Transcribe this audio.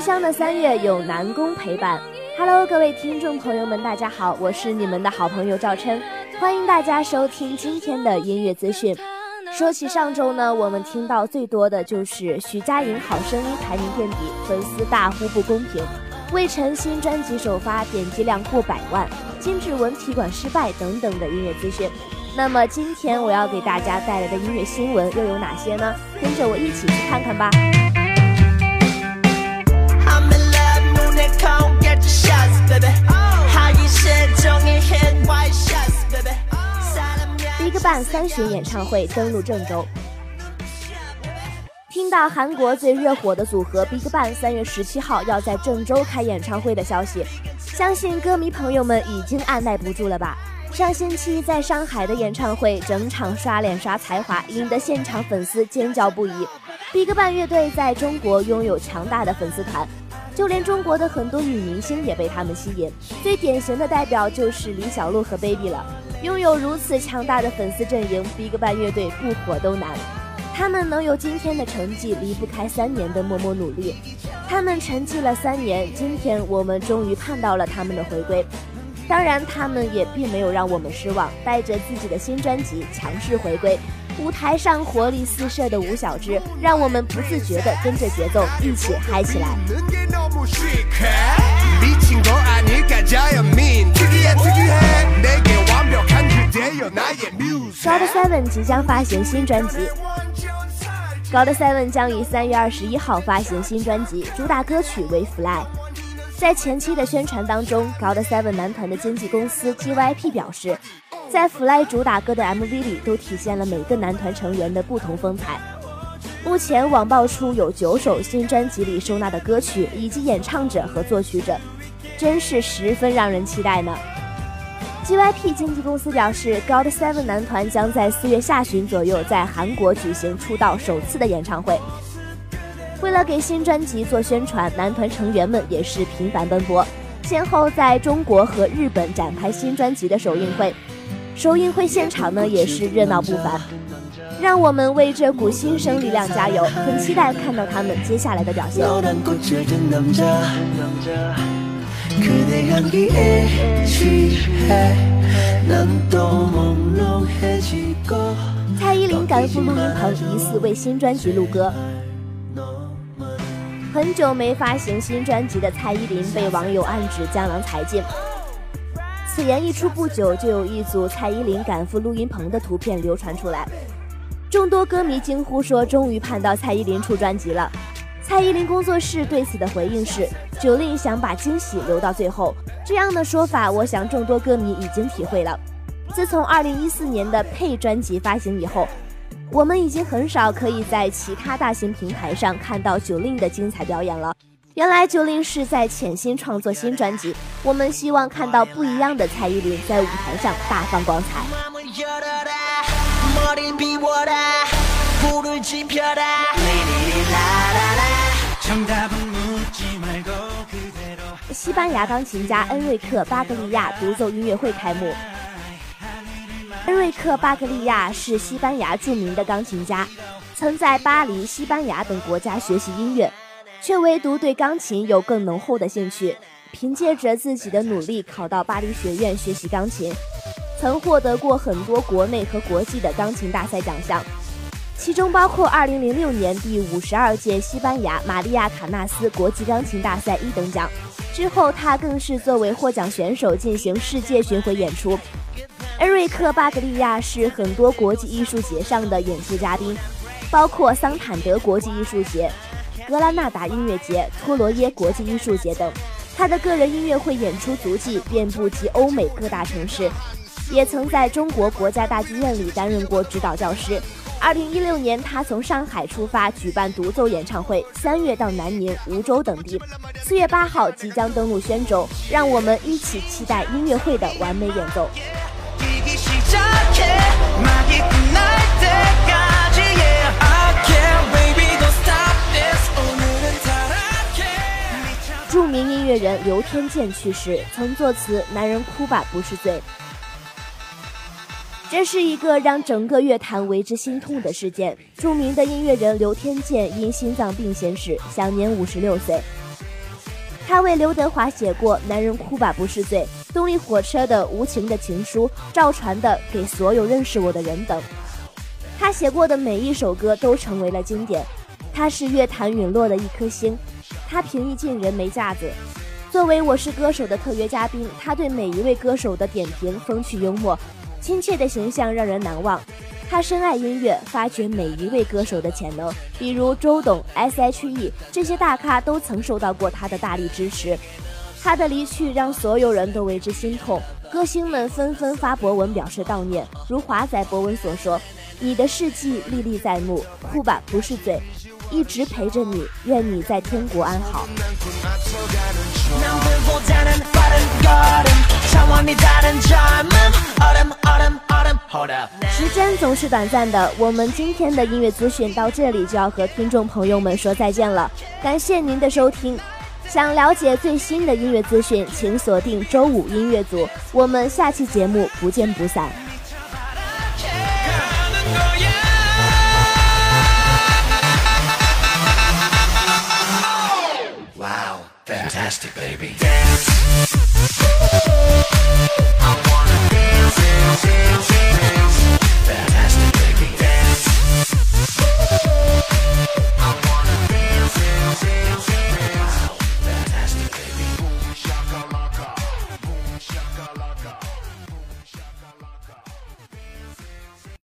家乡的三月有南宫陪伴。Hello，各位听众朋友们，大家好，我是你们的好朋友赵琛，欢迎大家收听今天的音乐资讯。说起上周呢，我们听到最多的就是徐佳莹《好声音》排名垫底，粉丝大呼不公平；魏晨新专辑首发点击量过百万，金志文踢馆失败等等的音乐资讯。那么今天我要给大家带来的音乐新闻又有哪些呢？跟着我一起去看看吧。BigBang 三巡演唱会登陆郑州。听到韩国最热火的组合 BigBang 三月十七号要在郑州开演唱会的消息，相信歌迷朋友们已经按耐不住了吧？上星期在上海的演唱会，整场刷脸刷才华，引得现场粉丝尖叫不已。BigBang 乐队在中国拥有强大的粉丝团，就连中国的很多女明星也被他们吸引。最典型的代表就是李小璐和 Baby 了。拥有如此强大的粉丝阵营，BigBang 乐队不火都难。他们能有今天的成绩，离不开三年的默默努力。他们沉寂了三年，今天我们终于盼到了他们的回归。当然，他们也并没有让我们失望，带着自己的新专辑强势回归。舞台上活力四射的吴小芝，让我们不自觉地跟着节奏一起嗨起来。God Seven 即将发行新专辑。God Seven 将于三月二十一号发行新专辑，主打歌曲为《Fly》。在前期的宣传当中，God Seven 男团的经纪公司 GYP 表示，在《Fly》主打歌的 MV 里都体现了每个男团成员的不同风采。目前网爆出有九首新专辑里收纳的歌曲以及演唱者和作曲者，真是十分让人期待呢。GYP 经纪公司表示，God Seven 男团将在四月下旬左右在韩国举行出道首次的演唱会。为了给新专辑做宣传，男团成员们也是频繁奔波，先后在中国和日本展开新专辑的首映会。首映会现场呢也是热闹不凡，让我们为这股新生力量加油，很期待看到他们接下来的表现。蔡依林赶赴录音棚，疑似为新专辑录歌。很久没发行新专辑的蔡依林被网友暗指江郎才尽。此言一出不久，就有一组蔡依林赶赴录音棚的图片流传出来，众多歌迷惊呼说：“终于盼到蔡依林出专辑了。”蔡依林工作室对此的回应是：“九令想把惊喜留到最后。”这样的说法，我想众多歌迷已经体会了。自从2014年的《配》专辑发行以后，我们已经很少可以在其他大型平台上看到九令的精彩表演了。原来九令是在潜心创作新专辑，我们希望看到不一样的蔡依林在舞台上大放光彩。西班牙钢琴家恩瑞克·巴格利亚独奏音乐会开幕。恩瑞克·巴格利亚是西班牙著名的钢琴家，曾在巴黎、西班牙等国家学习音乐，却唯独对钢琴有更浓厚的兴趣。凭借着自己的努力，考到巴黎学院学习钢琴，曾获得过很多国内和国际的钢琴大赛奖项。其中包括2006年第五十二届西班牙玛利亚·卡纳斯国际钢琴大赛一等奖。之后，他更是作为获奖选手进行世界巡回演出。恩瑞克·巴格利亚是很多国际艺术节上的演出嘉宾，包括桑坦德国际艺术节、格拉纳达音乐节、托罗耶国际艺术节等。他的个人音乐会演出足迹遍布及欧美各大城市，也曾在中国国家大剧院里担任过指导教师。二零一六年，他从上海出发举办独奏演唱会，三月到南宁、梧州等地，四月八号即将登陆宣州，让我们一起期待音乐会的完美演奏。著名音乐人刘天健去世，曾作词《男人哭吧不是罪》。这是一个让整个乐坛为之心痛的事件。著名的音乐人刘天健因心脏病仙逝，享年五十六岁。他为刘德华写过《男人哭吧不是罪》，动力火车的《无情的情书》，赵传的《给所有认识我的人》等。他写过的每一首歌都成为了经典。他是乐坛陨落的一颗星，他平易近人，没架子。作为《我是歌手》的特约嘉宾，他对每一位歌手的点评风趣幽默，亲切的形象让人难忘。他深爱音乐，发掘每一位歌手的潜能，比如周董、S.H.E 这些大咖都曾受到过他的大力支持。他的离去让所有人都为之心痛，歌星们纷纷发博文表示悼念。如华仔博文所说：“你的事迹历历在目，哭吧不是罪，一直陪着你，愿你在天国安好。”时间总是短暂的，我们今天的音乐资讯到这里就要和听众朋友们说再见了。感谢您的收听，想了解最新的音乐资讯，请锁定周五音乐组，我们下期节目不见不散。Wow, fantastic, baby. I wanna dance, dance, dance, dance.